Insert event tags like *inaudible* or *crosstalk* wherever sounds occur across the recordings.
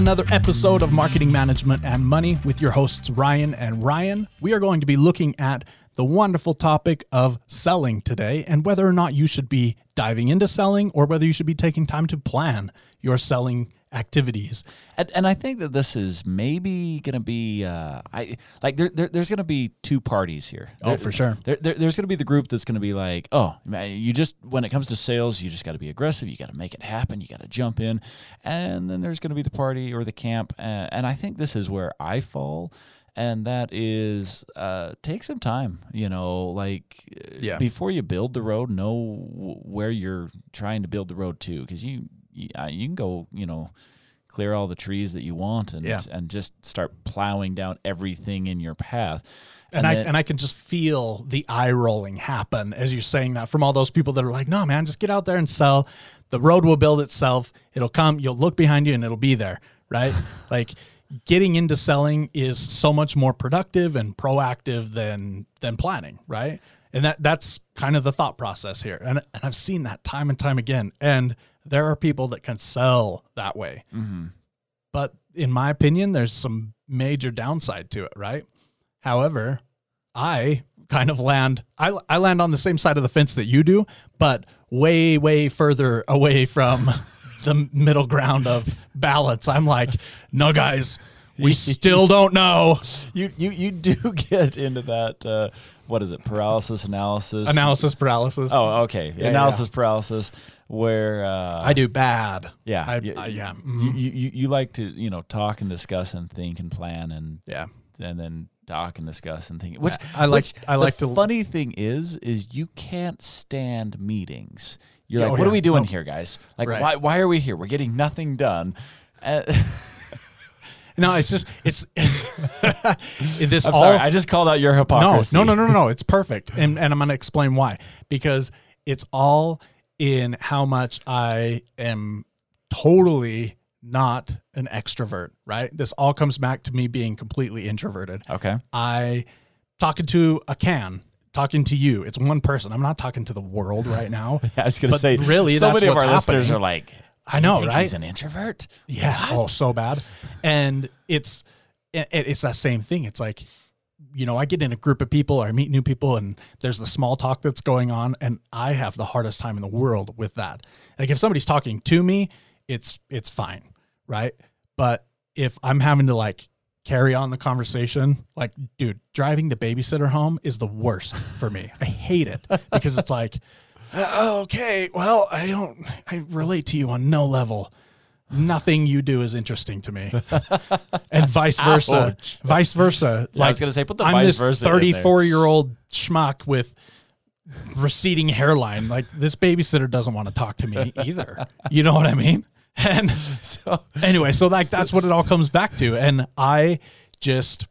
another episode of Marketing Management and Money with your hosts, Ryan and Ryan. We are going to be looking at the wonderful topic of selling today and whether or not you should be diving into selling or whether you should be taking time to plan your selling activities. And, and I think that this is maybe going to be, uh, I like there, there there's going to be two parties here. Oh, There- for sure. There, there, there's going to be the group that's going to be like, oh, man, you just when it comes to sales, you just got to be aggressive. You got to make it happen. You got to jump in. And then there's going to be the party or the camp. Uh, and I think this is where I fall. And that is uh, take some time, you know, like Yeah. before you build the road, know where you're trying to build the road to, because you you, uh, you can go, you know, clear all the trees that you want and Yeah. and just start plowing down everything in your path. And, I then- and I can just feel the eye rolling happen as you're saying that from all those people that are like, no, man, just get out there and sell. The road will build itself. It'll come. You'll look behind you and it'll be there, right? *laughs* like getting into selling is so much more productive and proactive than than planning, right? And that that's kind of the thought process here. And and I've seen that time and time again. And there are people that can sell that way. But in my opinion, there's some major downside to it, right? However, I kind of land I, I land on the same side of the fence that you do, but way way further away from *laughs* the middle ground of balance. I'm like, no guys, we still *laughs* don't know. you you you do *laughs* get into that uh, what is it paralysis analysis Analysis paralysis. Oh, okay. Yeah, analysis paralysis, where uh, I do bad. yeah, I, y- I- yeah. you, mhm. you you you like to you know talk and discuss and think and plan and yeah. and then talk and discuss and think. Which I like- which I like the to- Funny thing is, is you can't stand meetings. You're Yeah, like, oh, what yeah. are we doing No. here, guys? Like, Right. why why are we here? We're getting nothing done. Uh, *laughs* No, it's just it's *laughs* this I'm all sorry, I just called out your hypocrisy. no, no, no, no, no. *laughs* It's perfect, and and I'm going to explain why. Because it's all in how much I am totally not an extrovert. Right. This all comes back to me being completely introverted. Okay. I talking to a can, talking to you. It's one person. I'm not talking to the world right now. *laughs* I was going to say, really, so that's many of our listeners are like, I know, "He right? He's an introvert. Yeah. Oh, so bad. And it's it, it's that same thing. It's like, you know, I get in a group of people or I meet new people and there's the small talk that's going on and I have the hardest time in the world with that. Like if somebody's talking to me, it's it's fine, right? But if I'm having to like carry on the conversation, like dude, driving the babysitter home is the worst for me. I hate it because it's like "Uh, okay, well, I don't I relate to you on no level nothing you do is interesting to me. *laughs* And vice ah, versa. Ouch. vice versa. Yeah, I was gonna say, put the i'm vice this versa 34 year old schmuck with receding hairline. Like this babysitter doesn't want to talk to me either. You know what i mean? *laughs* And So, anyway so like that's what it all comes back to. And i just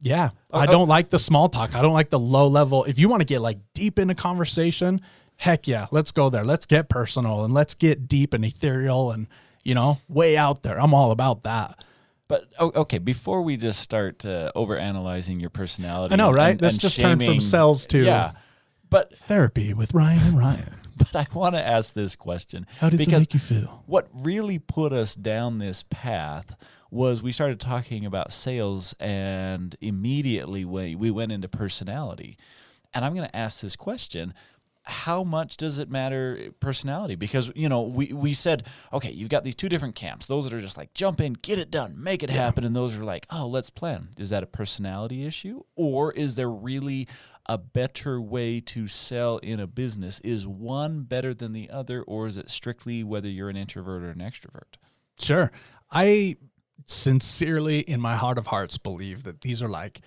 yeah i oh, oh. don't like the small talk. I don't like the low level. If you want to get like deep into conversation heck yeah let's go there. Let's get personal and let's get deep and ethereal and you know way out there. I'm all about that. But okay, before we just start uh, over analyzing your personality, I know, right? and- Let's and just turn from shaming- cells to- yeah. But therapy with ryan and ryan. *laughs* but I want to ask this question how does because it make you feel? what really put us down this path was we started talking about sales and immediately we, we went into personality. And i'm going to ask this question how much does it matter personality? Because you know we, we said okay you've got these two different camps those that are just like jump in get it done make it happen and those are like oh let's plan. Is that a personality issue or is there really a better way to sell in a business? Is one better than the other or is it strictly whether you're an introvert or an extrovert? Sure. I sincerely, in my heart of hearts, believe that these are like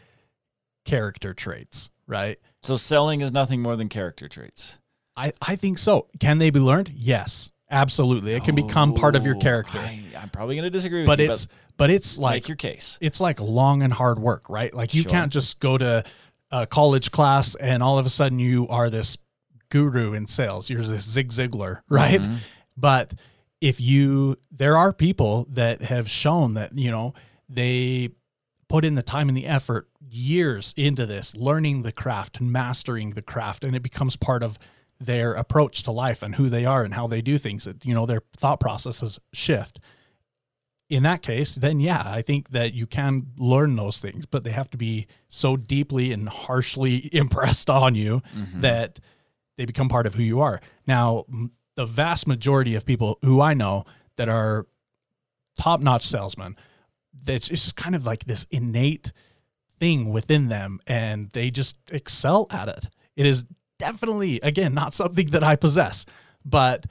character traits, right? so selling is nothing more than character traits I, I think so. Can they be learned? Yes, absolutely. It can become part of your Oh, character. I, i'm probably going to disagree with but you it's but it's like make your case it's like long and hard work, right? Like you Sure. can't just go to a college class and all of a sudden you are this guru in sales. You're this Zig Ziglar, *laughs* right? Mhm. But if you, there are people that have shown that, you know, they put in the time and the effort years into this, learning the craft and mastering the craft, and it becomes part of their approach to life and who they are and how they do things. That, you know, their thought processes shift. in that case, then yeah, I think that you can learn those things, but they have to be so deeply and harshly *laughs* impressed on you Mhm. that they become part of who you are. Now, the vast majority of people who I know that are top notch salesmen, it's just kind of like this innate thing within them and they just excel at it. It is definitely, again, not something that I possess, but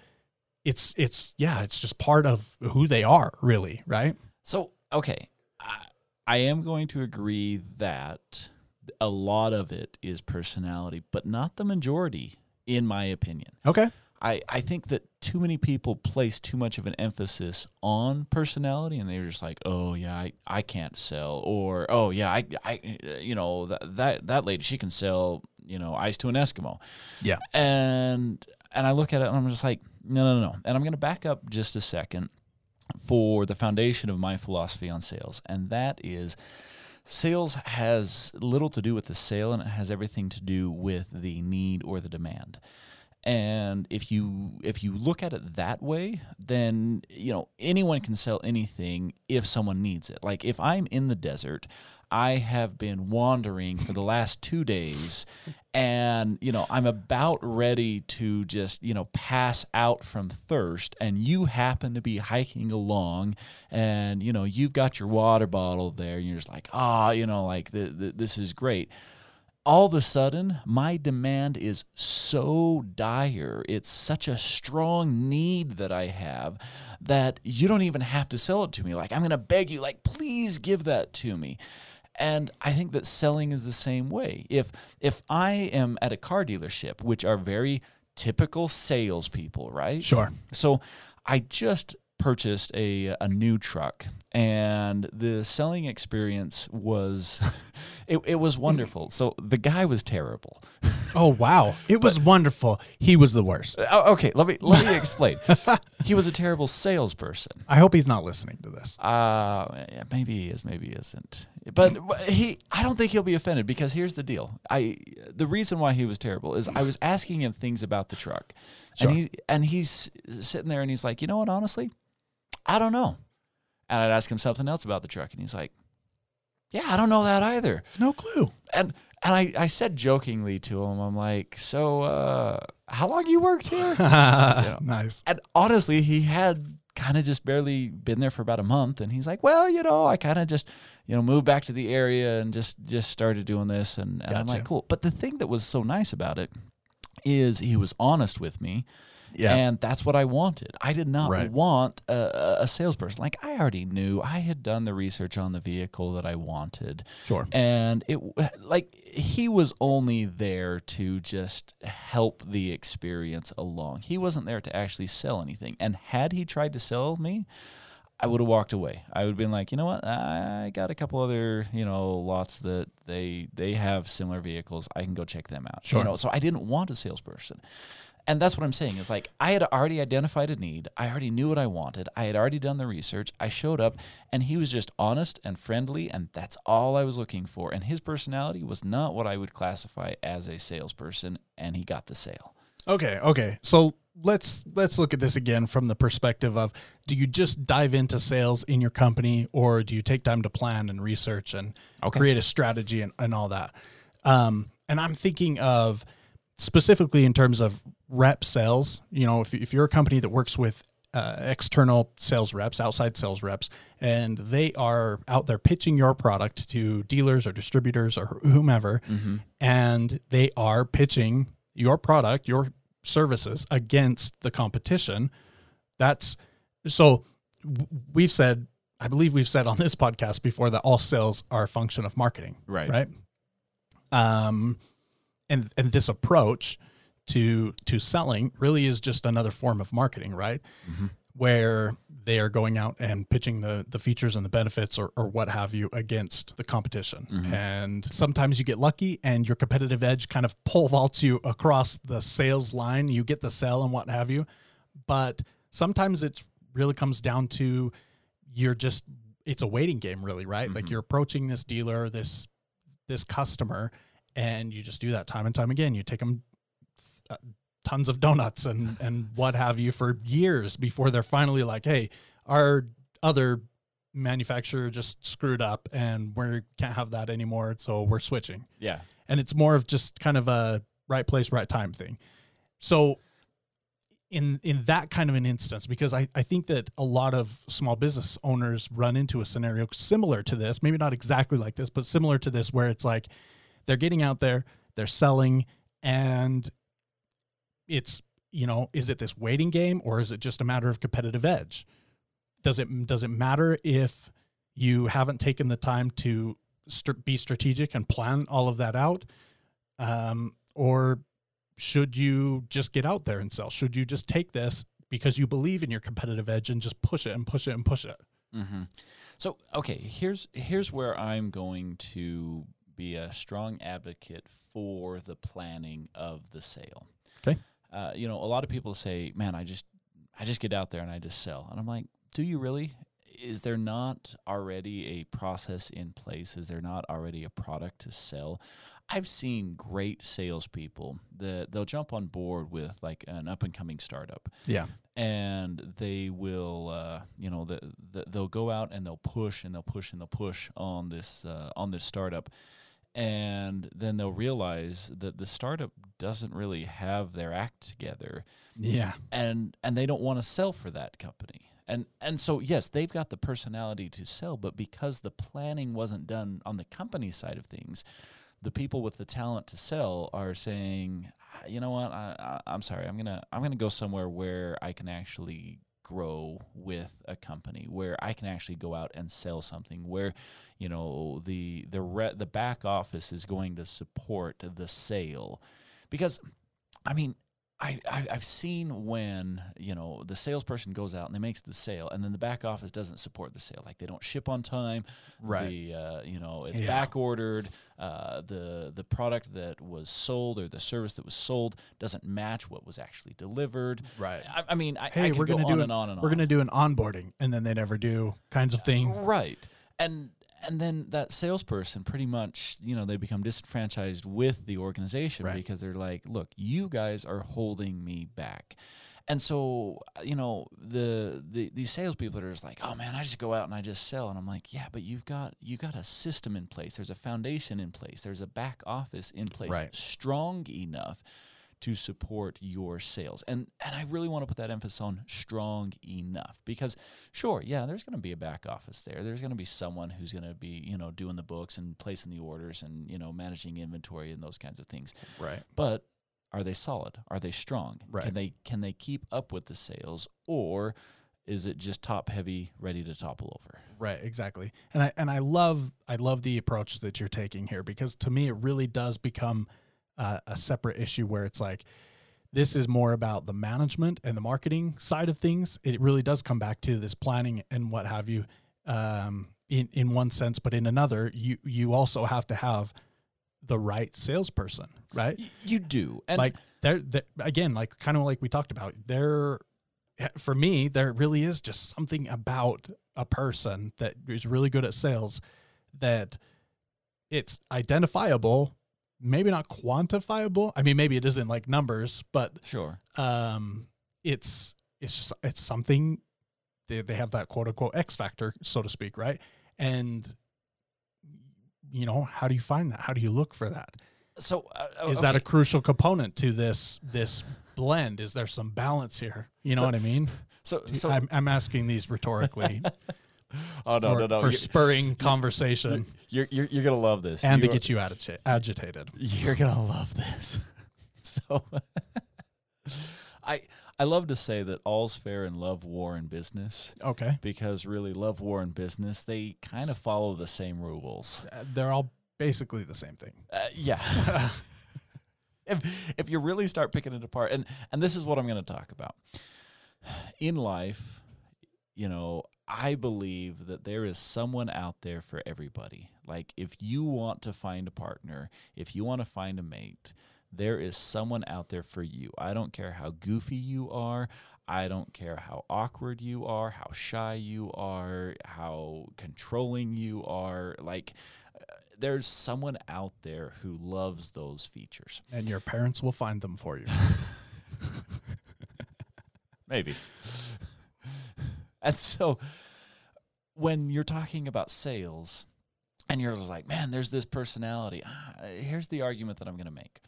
it's, it's, yeah, it's just part of who they are, really, right? So, okay, I, I am going to agree that a lot of it is personality, but not the majority, in my opinion. Okay. I, I think that too many people place too much of an emphasis on personality and they're just like, oh, yeah, I, I can't sell. Or, oh, yeah, I, I you know, that, that, that lady, she can sell, you know, ice to an Eskimo. Yeah. And, and I look at it and I'm just like, no, no, no. And I'm going to back up just a second for the foundation of my philosophy on sales. And that is sales has little to do with the sale and it has everything to do with the need or the demand and if you if you look at it that way then you know anyone can sell anything if someone needs it. Like if i'm in the desert i have been wandering for the last 2 days *laughs* and you know i'm about ready to just you know pass out from thirst and you happen to be hiking along and you know you've got your water bottle there and you're just like ah you know like th- th- this is great all of a sudden, my demand is so dire. It's such a strong need that I have that you don't even have to sell it to me. Like, I'm going to beg you, like, please give that to me. And I think that selling is the same way. If if I am at a car dealership, which are very typical salespeople, right? Sure. So I just purchased a a new truck and the selling experience was *laughs* it, it was wonderful so the guy was terrible *laughs* Oh, wow. It was wonderful. He was the worst. Oh, okay let me let me *laughs* explain he was a terrible salesperson I hope he's not listening to this. uh yeah, maybe he is maybe he isn't but he i don't think he'll be offended because here's the deal i the reason why he was terrible is i was asking him things about the truck Sure. and he and he's sitting there and he's like you know what honestly i don't know and i'd ask him something else about the truck and he's like yeah i don't know that either No clue. and and i i said jokingly to him i'm like so uh how long you worked here *laughs* Nice. and honestly, he had kind of just barely been there for about a month, and he's like, "Well, you know, I kind of just, you know, moved back to the area and just just started doing this." And, and I'm like, "Cool." But the thing that was so nice about it is he was honest with me, Yeah. and that's what I wanted. I did not Right. want a, a- salesperson. Like I already knew, I had done the research on the vehicle that I wanted sure. and it like he was only there to just help the experience along he wasn't there to actually sell anything and had he tried to sell me i would have walked away i would have been like you know what i got a couple other you know lots that they they have similar vehicles i can go check them out Sure. you know so i didn't want a salesperson and that's what I'm saying is like I had already identified a need. I already knew what I wanted. I had already done the research. I showed up and he was just honest and friendly and that's all I was looking for. And his personality was not what I would classify as a salesperson and he got the sale. Okay, okay. So let's let's look at this again from the perspective of do you just dive into sales in your company or do you take time to plan and research and Okay. create a strategy and, and all that? Um, and I'm thinking of specifically in terms of rep sales. You know, if, if you're a company that works with uh, external sales reps, outside sales reps, and they are out there pitching your product to dealers or distributors or whomever, and they are pitching your product, your services against the competition. That's so we've said, I believe we've said on this podcast before that all sales are a function of marketing. Right. Right. Um, and and this approach to to selling really is just another form of marketing, right? Mm-hmm. Where they are going out and pitching the the features and the benefits or, or what have you against the competition. Mm-hmm. And sometimes you get lucky and your competitive edge kind of *laughs* pole vaults you across the sales line. You get the sell and what have you. But sometimes it really comes down to you're just it's a waiting game really, right? Like mm-hmm. you're approaching this dealer, this this customer and you just do that time and time again. You take them tons of donuts and and what have you for years before they're finally like, hey, our other manufacturer just screwed up and we can't have that anymore. So we're switching. Yeah. And it's more of just kind of a right place, right time thing. So in in that kind of an instance, because I, I think that a lot of small business owners run into a scenario similar to this, maybe not exactly like this, but similar to this, where it's like they're getting out there, they're selling, and it's you know, is it this waiting game or is it just a matter of competitive edge? Does it does it matter if you haven't taken the time to st- be strategic and plan all of that out, um, or should you just get out there and sell? Should you just take this because you believe in your competitive edge and just push it and push it and push it? Mm-hmm. So okay, here's here's where I'm going to be a strong advocate for the planning of the sale. Okay. Uh, you know, a lot of people say, "Man, I just I just get out there and I just sell," and I'm like, "Do you really? Is there not already a process in place? Is there not already a product to sell?" I've seen great salespeople that they'll jump on board with like an up and coming startup, Yeah. and they will uh, you know the, the, they'll go out and they'll push and they'll push and they'll push on this uh, on this startup and then they'll realize that the startup doesn't really have their act together. Yeah. and and they don't want to sell for that company. And and so yes they've got the personality to sell but because the planning wasn't done on the company side of things the people with the talent to sell are saying "Ah, you know what? I, I, i'm sorry. I'm gonna i'm gonna go somewhere where i can actually grow with a company where i can actually go out and sell something where you know the the re- the back office is going to support the sale. Because I mean, I, I I've seen when you know the salesperson goes out and they makes the sale, and then the back office doesn't support the sale. Like they don't ship on time. Right. The uh, you know it's Yeah. back ordered. Uh, the the product that was sold or the service that was sold doesn't match what was actually delivered. Right. I, I mean, I, Hey, I we're gonna on do and an, on and we're on. gonna do an onboarding, and then they never do kinds of things. Right. And and then that salesperson pretty much, you know, they become disenfranchised with the organization Right. because they're like, look, you guys are holding me back. And so, you know, the the these salespeople are just like, oh man, I just go out and I just sell. And I'm like, yeah, but you've got you got a system in place. There's a foundation in place. There's a back office in place, Right. strong enough to support your sales. And and I really want to put that emphasis on strong enough because sure, yeah, there's going to be a back office there. There's going to be someone who's going to be, you know, doing the books and placing the orders and, you know, managing inventory and those kinds of things. Right. But are they solid? Are they strong? Right. Can they can they keep up with the sales or is it just top heavy ready to topple over? Right, exactly. And I and I love I love the approach that you're taking here because to me it really does become uh, a separate issue where it's like this is more about the management and the marketing side of things. It really does come back to this planning and what have you. Um, in in one sense, but in another, you you also have to have the right salesperson, right? You do. And like there there- again like kind of like we talked about there for me there really is just something about a person that is really good at sales that it's identifiable maybe not quantifiable. I mean maybe it isn't like numbers but sure. um it's it's just it's something they, they have that quote unquote x factor so to speak right? And you know how do you find that? How do you look for that? So uh, is that a crucial component to this this blend? Is there some balance here? You know So- what i mean? *laughs* so so I'm, I'm asking these rhetorically *laughs* oh no for, no no. for spurring conversation. You're, you're, you're gonna love this, and to are- get you agita- agitated. You're gonna love this. *laughs* so, *laughs* I I love to say that all's fair in love, war, and business. Okay. Because really, love, war, and business they kind of follow the same rules. Uh, they're all basically the same thing. Uh, yeah. *laughs* if if you really start picking it apart, and and this is what I'm going to talk about. In life, you know, I believe that there is someone out there for everybody. Like if you want to find a partner, if you want to find a mate, there is someone out there for you. I don't care how goofy you are. I don't care how awkward you are, how shy you are, how controlling you are. Like uh, there's someone out there who loves those features. and your parents will find them for you *laughs* Maybe. And so when you're talking about sales and you're like, man, there's this personality. Ah, here's the argument that I'm going to make.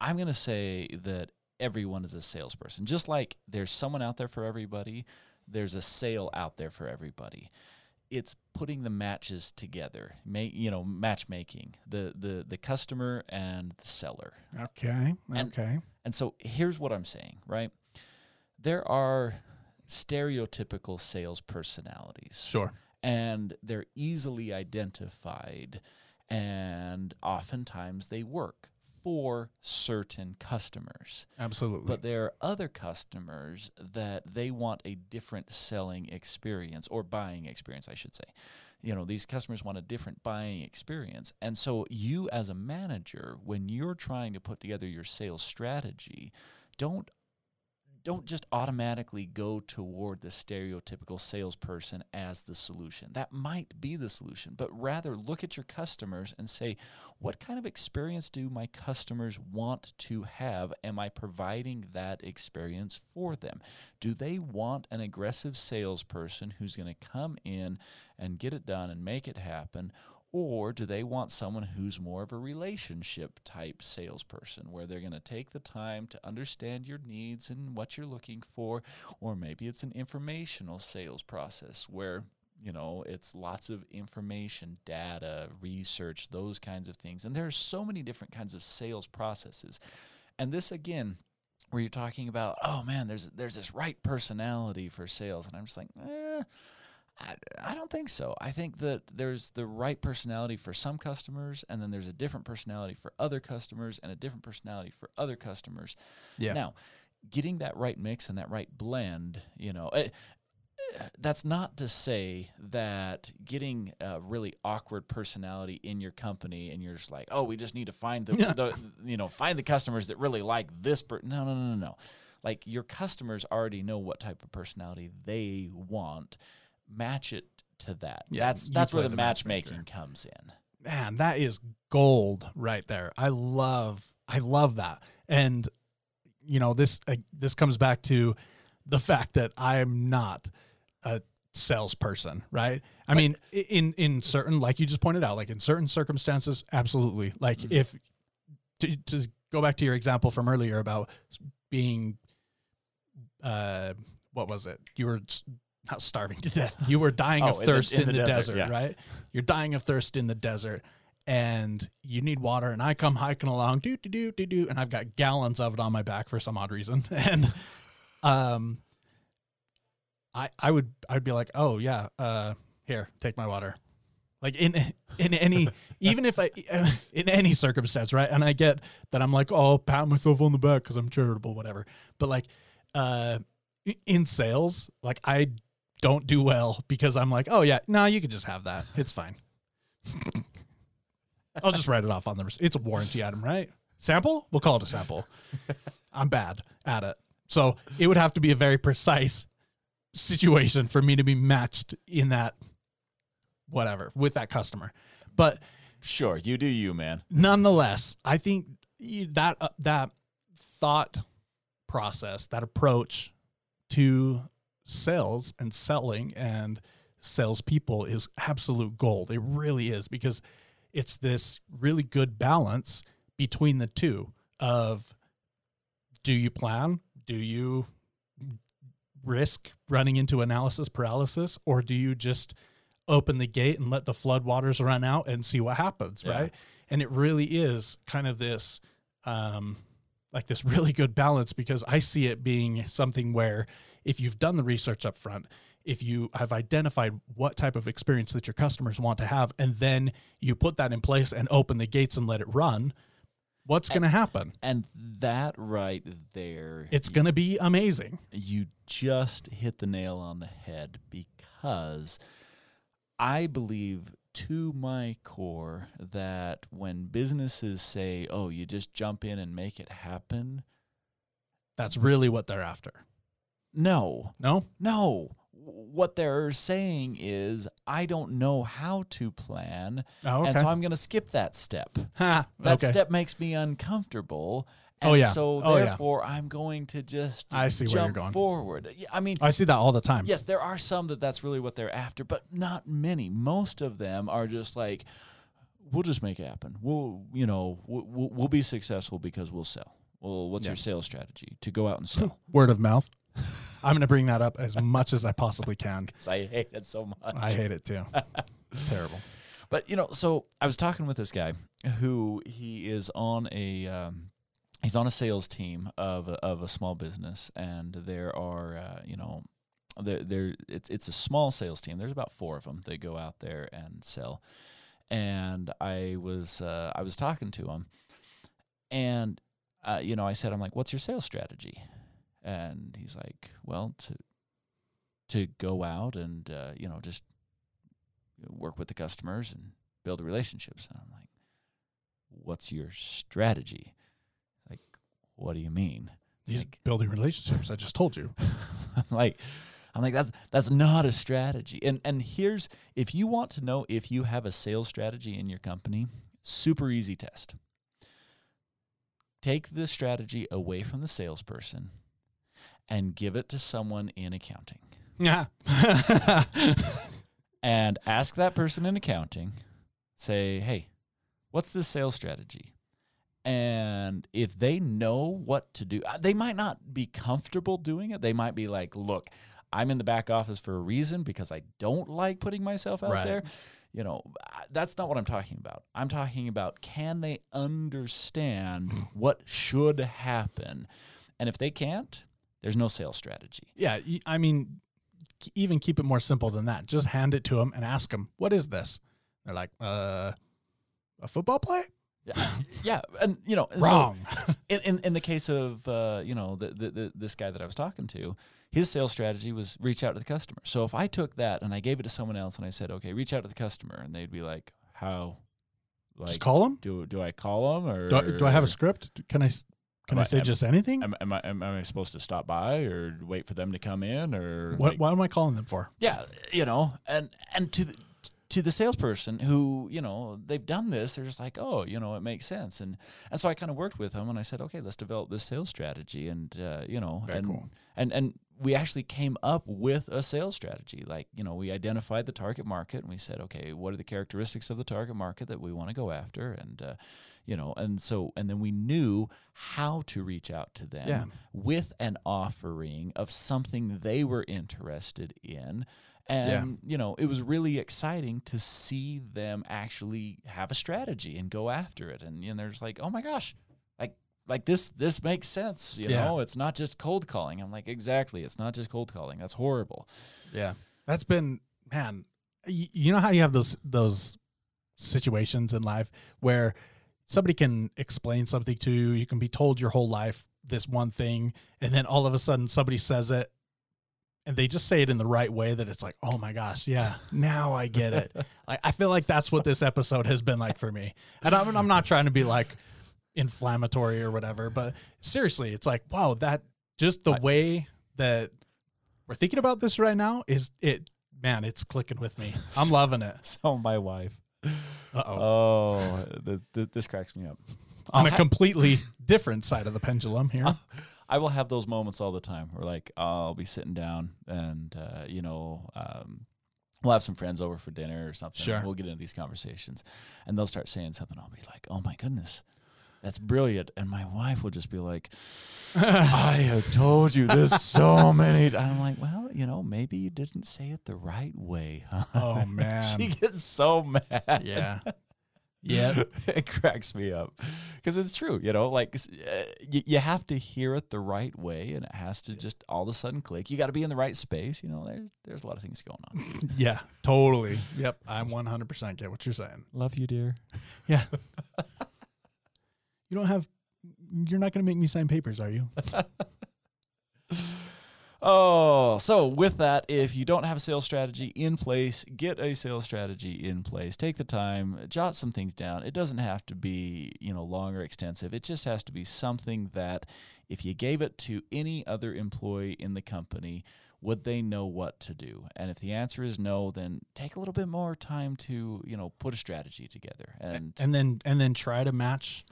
I'm going to say that everyone is a salesperson. Just like there's someone out there for everybody, there's a sale out there for everybody. It's putting the matches together, make you know, matchmaking the the the customer and the seller. Okay. And- Okay. And so here's what I'm saying, right? There are stereotypical sales personalities Sure. and they're easily identified and oftentimes they work for certain customers Absolutely. but there are other customers that they want a different selling experience or buying experience, I should say. You know, these customers want a different buying experience. And so, you as a manager, when you're trying to put together your sales strategy, don't don't just automatically go toward the stereotypical salesperson as the solution. That might be the solution, but rather look at your customers and say, what kind of experience do my customers want to have? Am I providing that experience for them? Do they want an aggressive salesperson who's going to come in and get it done and make it happen? Or do they want someone who's more of a relationship type salesperson where they're going to take the time to understand your needs and what you're looking for? Or maybe it's an informational sales process where you know it's lots of information data research those kinds of things. And there are so many different kinds of sales processes. And this again where you're talking about oh man there's there's this right personality for sales. And i'm just like eh, I, I don't think so. I think that there's the right personality for some customers, and then there's a different personality for other customers, and a different personality for other customers. Yeah. Now, getting that right mix and that right blend, you know, eh, eh, that's not to say that getting a really awkward personality in your company and you're just like, oh, we just need to find the, *laughs* the you know, find the customers that really like this. Per-. No, no, no, no, no. Like your customers already know what type of personality they want. Match it to that. Yeah, that's that's where the, the matchmaker. matchmaking comes in. man, that is gold right there. I love, I love that. And you know, this uh, this comes back to the fact that I am not a salesperson, right? I mean, in in certain, like you just pointed out, like in certain circumstances, absolutely. Like if to, to go back to your example from earlier about being, uh, what was it? You were not starving to *laughs* death. You were dying Oh, of in the- thirst in in, the the, desert, desert, yeah. right? You're dying of thirst in the desert and you need water and I come hiking along do do do do do and I've got gallons of it on my back for some odd reason *laughs* and um I I would I'd be like oh yeah uh here take my water like in in any *laughs* even if I in any circumstance right and I get that I'm like oh pat myself on the back because I'm charitable whatever but like uh in sales like I don't do well because I'm like oh yeah no you can just have that it's fine I'll just write it off on the. It's a warranty item, right? Sample? We'll call it a sample. *laughs* I'm bad at it, so it would have to be a very precise situation for me to be matched in that whatever with that customer. But Sure, you do you, man. nonetheless, I think that uh, that thought process, that approach to sales and selling and salespeople is absolute gold. It really is because it's this really good balance between the two of do you plan? Do you risk running into analysis paralysis or do you just open the gate and let the floodwaters run out and see what happens, Yeah. right? And it really is kind of this um like this really good balance because I see it being something where if you've done the research up front, if you have identified what type of experience that your customers want to have, and then you put that in place and open the gates and let it run, what's going to happen? And that right there, It's going to be amazing. you just hit the nail on the head because I believe to my core that when businesses say, oh, you just jump in and make it happen, That's really what they're after. no, No? no. what they're saying is I don't know how to plan, Oh, and so I'm going to skip that step. Ha, That okay. step makes me uncomfortable. Oh, yeah. So Oh, yeah. therefore, I'm going to just I see where you're jump going. forward. Yeah, I mean, I see that all the time. yes, there are some that that's really what they're after, but not many. Most of them are just like, we'll just make it happen. We'll, you know, we'll, we'll be successful because we'll sell. Well, what's Yeah. your sales strategy to go out and sell? *laughs* Word of mouth. I'm going to bring that up as much as I possibly can. *laughs* I hate it so much. I hate it too. It's *laughs* terrible. But you know, so I was talking with this guy who he is on a um, he's on a sales team of a, of a small business, and there are uh, you know there there it's it's a small sales team. There's about four of them. They go out there and sell. And I was uh, I was talking to him, and uh, you know I said I'm like, what's your sales strategy? And he's like, well, to to go out and uh, you know just work with the customers and build relationships. And I'm like, what's your strategy? What do you mean? He's Like- building relationships. I just told you. I'm *laughs* like, I'm like, that's that's not a strategy. And and here's if you want to know if you have a sales strategy in your company, super easy test. Take the strategy away from the salesperson and give it to someone in accounting. Yeah. *laughs* and ask that person in accounting, say, hey, what's this sales strategy? And if they know what to do, uh, they might not be comfortable doing it. They might be like, look, I'm in the back office for a reason because I don't like putting myself out Right. there. You know, that's not what I'm talking about. I'm talking about can they understand what should happen? And if they can't, there's no sales strategy. yeah. I mean, even keep it more simple than that. Just hand it to them and ask them, what is this? They're like, uh, a football play? Yeah, *laughs* yeah, and you know, and so- Wrong. *laughs* in, in in the case of uh, you know the, the, the this guy that I was talking to, his sales strategy was reach out to the customer. So if I took that and I gave it to someone else and I said, okay, reach out to the customer, and they'd be like, how, like, just call them. do do I call them or Do, I- do I have a script? Can I, can I I- say am- just anything? Am, am I am, I supposed to stop by or wait for them to come in or What, like- what am I calling them for? yeah, you know, and and to the to the salesperson who you know they've done this, they're just like, oh, you know, it makes sense, and and so I kind of worked with them, and I said, okay, let's develop this sales strategy, and uh, you know, Very and cool. and and we actually came up with a sales strategy. Like you know, we identified the target market, and we said, okay, what are the characteristics of the target market that we want to go after, and uh, you know, and so and then we knew how to reach out to them Yeah. with an offering of something they were interested in. And, you know, it was really exciting to see them actually have a strategy and go after it. And, you know, they're just like, oh my gosh, like, like this, this makes sense. You Yeah. know, it's not just cold calling. I'm like, exactly. It's not just cold calling. That's horrible. Yeah. That's been man. y- You know how you have those those situations in life where somebody can explain something to you, you can be told your whole life this one thing, and then all of a sudden somebody says it and they just say it in the right way that it's like, oh my gosh, yeah, now I get it. *laughs* like I feel like that's what this episode has been like for me. And I'm, I'm not trying to be like inflammatory or whatever, but seriously, it's like, wow, that just the way that we're thinking about this right now is it man, it's clicking with me. I'm loving it. *laughs* So my wife. Uh oh. Oh, the, the, this cracks me up. On a completely different side of the pendulum here. *laughs* I will have those moments all the time where like I'll be sitting down and uh, you know um, we'll have some friends over for dinner or something. Sure. We'll get into these conversations and they'll start saying something. I'll be like, oh my goodness, that's brilliant. And my wife will just be like, *laughs* I have told you this so many. And I'm like, well, you know, maybe you didn't say it the right way. Huh? Oh *laughs* man. she gets so mad. yeah. Yeah. *laughs* it cracks me up because it's true you know like uh, you, you have to hear it the right way and it has to just all of a sudden click you got to be in the right space you know there, there's a lot of things going on *laughs* Yeah. Totally. Yep. I 100% get what you're saying. love you dear Yeah. *laughs* you don't have, you're not going to make me sign papers, are you? Oh, so with that, if you don't have a sales strategy in place, get a sales strategy in place. Take the time, jot some things down. It doesn't have to be, you know, long or extensive. It just has to be something that if you gave it to any other employee in the company would they know what to do? And if the answer is no, then take a little bit more time to, you know, put a strategy together. And, and then and then try to match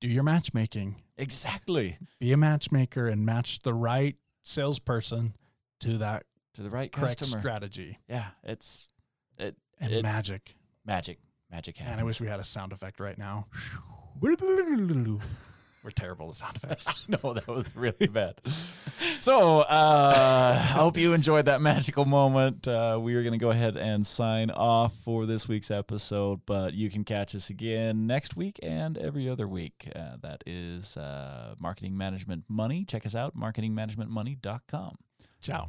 do your matchmaking. exactly Be a matchmaker and match the right salesperson to that to the right correct customer. strategy. yeah, it's it, And it magic. magic. Magic happens. Man, I wish we had a sound effect right now. *laughs* *laughs* We're terrible at sound effects. *laughs* no, that was really bad. So, uh, I hope you enjoyed that magical moment. Uh, we are going to go ahead and sign off for this week's episode, but you can catch us again next week and every other week. Uh, that is uh, Marketing Management Money. Check us out, marketingmanagementmoney.com. Ciao.